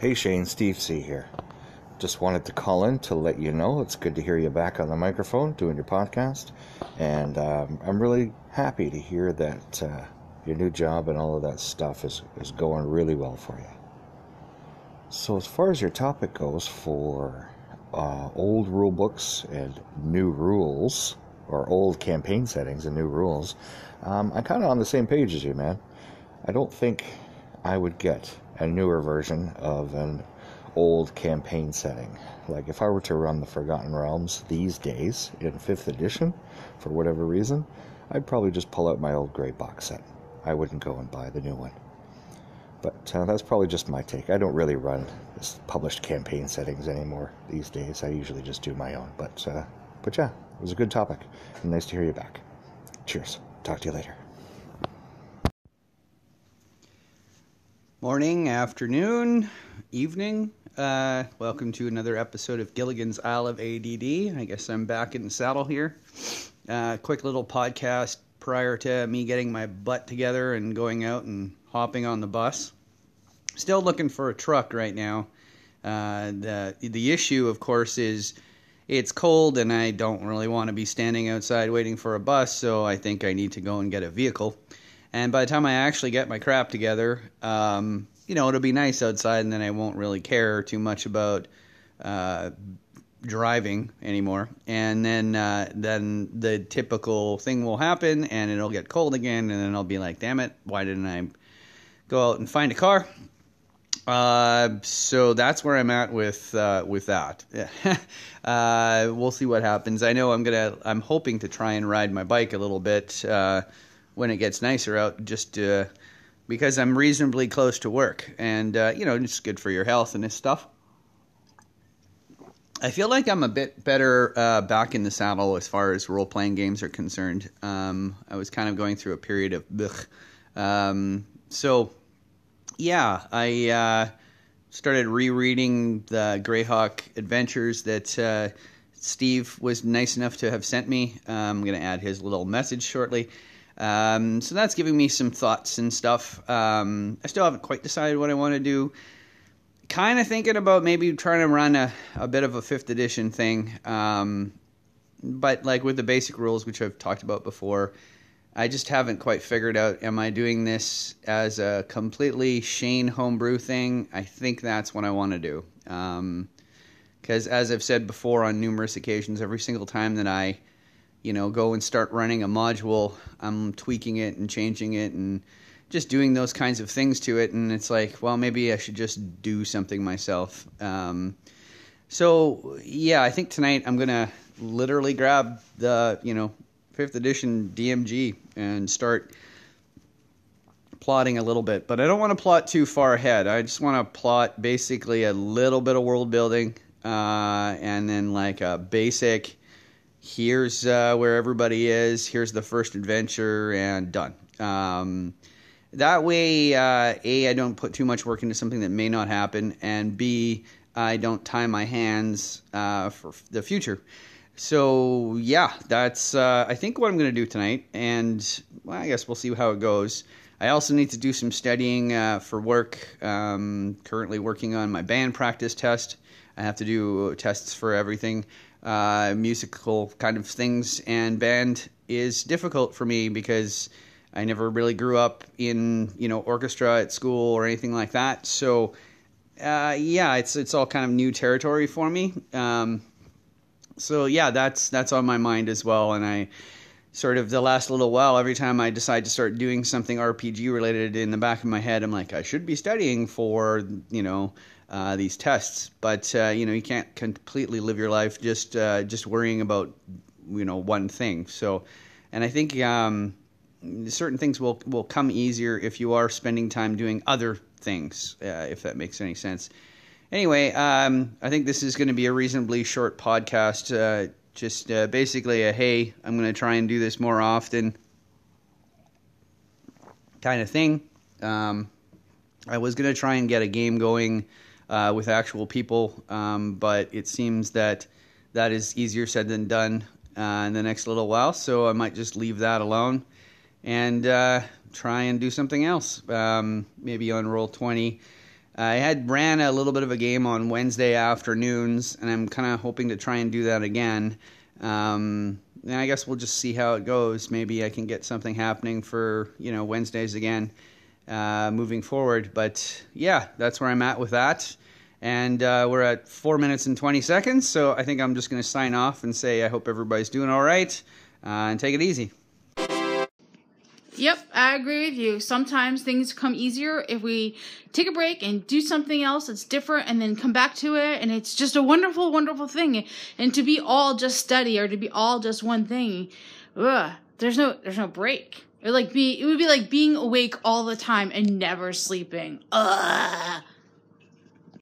Hey Shane, Steve C here. Just wanted to call in to let you know it's good to hear you back on the microphone doing your podcast. And um, I'm really happy to hear that uh, your new job and all of that stuff is, is going really well for you. So, as far as your topic goes for uh, old rule books and new rules, or old campaign settings and new rules, um, I'm kind of on the same page as you, man. I don't think I would get a newer version of an old campaign setting. Like if I were to run the Forgotten Realms these days in 5th edition, for whatever reason, I'd probably just pull out my old gray box set. I wouldn't go and buy the new one. But uh, that's probably just my take. I don't really run published campaign settings anymore these days. I usually just do my own. But uh, but yeah, it was a good topic. And nice to hear you back. Cheers. Talk to you later. Morning, afternoon, evening. Uh, welcome to another episode of Gilligan's Isle of ADD. I guess I'm back in the saddle here. Uh, quick little podcast prior to me getting my butt together and going out and hopping on the bus. Still looking for a truck right now. Uh, the the issue, of course, is it's cold and I don't really want to be standing outside waiting for a bus, so I think I need to go and get a vehicle. And by the time I actually get my crap together, um, you know, it'll be nice outside, and then I won't really care too much about uh, driving anymore. And then, uh, then the typical thing will happen, and it'll get cold again, and then I'll be like, "Damn it! Why didn't I go out and find a car?" Uh, so that's where I'm at with uh, with that. uh, we'll see what happens. I know I'm gonna. I'm hoping to try and ride my bike a little bit. When it gets nicer out, just uh, because I'm reasonably close to work, and uh, you know, it's good for your health and this stuff. I feel like I'm a bit better uh, back in the saddle as far as role playing games are concerned. Um, I was kind of going through a period of. Um, so, yeah, I uh, started rereading the Greyhawk Adventures that uh, Steve was nice enough to have sent me. Uh, I'm going to add his little message shortly. Um, so that's giving me some thoughts and stuff. Um, I still haven't quite decided what I want to do. Kind of thinking about maybe trying to run a, a bit of a fifth edition thing. Um, but like with the basic rules, which I've talked about before, I just haven't quite figured out am I doing this as a completely Shane homebrew thing? I think that's what I want to do. Because um, as I've said before on numerous occasions, every single time that I you know, go and start running a module, I'm tweaking it and changing it and just doing those kinds of things to it. And it's like, well, maybe I should just do something myself. Um, so yeah, I think tonight I'm gonna literally grab the you know fifth edition DMG and start plotting a little bit. But I don't want to plot too far ahead. I just want to plot basically a little bit of world building uh, and then like a basic here's uh, where everybody is, here's the first adventure, and done. Um, that way, uh, A, I don't put too much work into something that may not happen, and B, I don't tie my hands uh, for the future. So, yeah, that's, uh, I think, what I'm going to do tonight, and well, I guess we'll see how it goes. I also need to do some studying uh, for work. Um, currently working on my band practice test. I have to do tests for everything uh, musical kind of things, and band is difficult for me because I never really grew up in you know orchestra at school or anything like that. So uh, yeah, it's it's all kind of new territory for me. Um, so yeah, that's that's on my mind as well, and I sort of the last little while every time i decide to start doing something rpg related in the back of my head i'm like i should be studying for you know uh, these tests. But uh, you know, you can't completely live your life just uh, just worrying about you know one thing. So, and I think um, certain things will will come easier if you are spending time doing other things, uh, if that makes any sense. Anyway, um, I think this is going to be a reasonably short podcast. Just uh, basically a hey, I'm going to try and do this more often kind of thing. Um, I was going to try and get a game going uh, with actual people, um, but it seems that that is easier said than done uh, in the next little while. So I might just leave that alone and uh, try and do something else, um, maybe on Roll Twenty. I had ran a little bit of a game on Wednesday afternoons, and I'm kind of hoping to try and do that again. Um, and I guess we'll just see how it goes. Maybe I can get something happening for you know Wednesdays again, uh, moving forward. But yeah, that's where I'm at with that. And uh, we're at four minutes and 20 seconds, so I think I'm just going to sign off and say I hope everybody's doing all right uh, and take it easy. Yep, I agree with you. Sometimes things come easier if we take a break and do something else that's different and then come back to it. And it's just a wonderful, wonderful thing. And to be all just study or to be all just one thing, ugh, there's no, there's no break. It like be, it would be like being awake all the time and never sleeping. Ugh.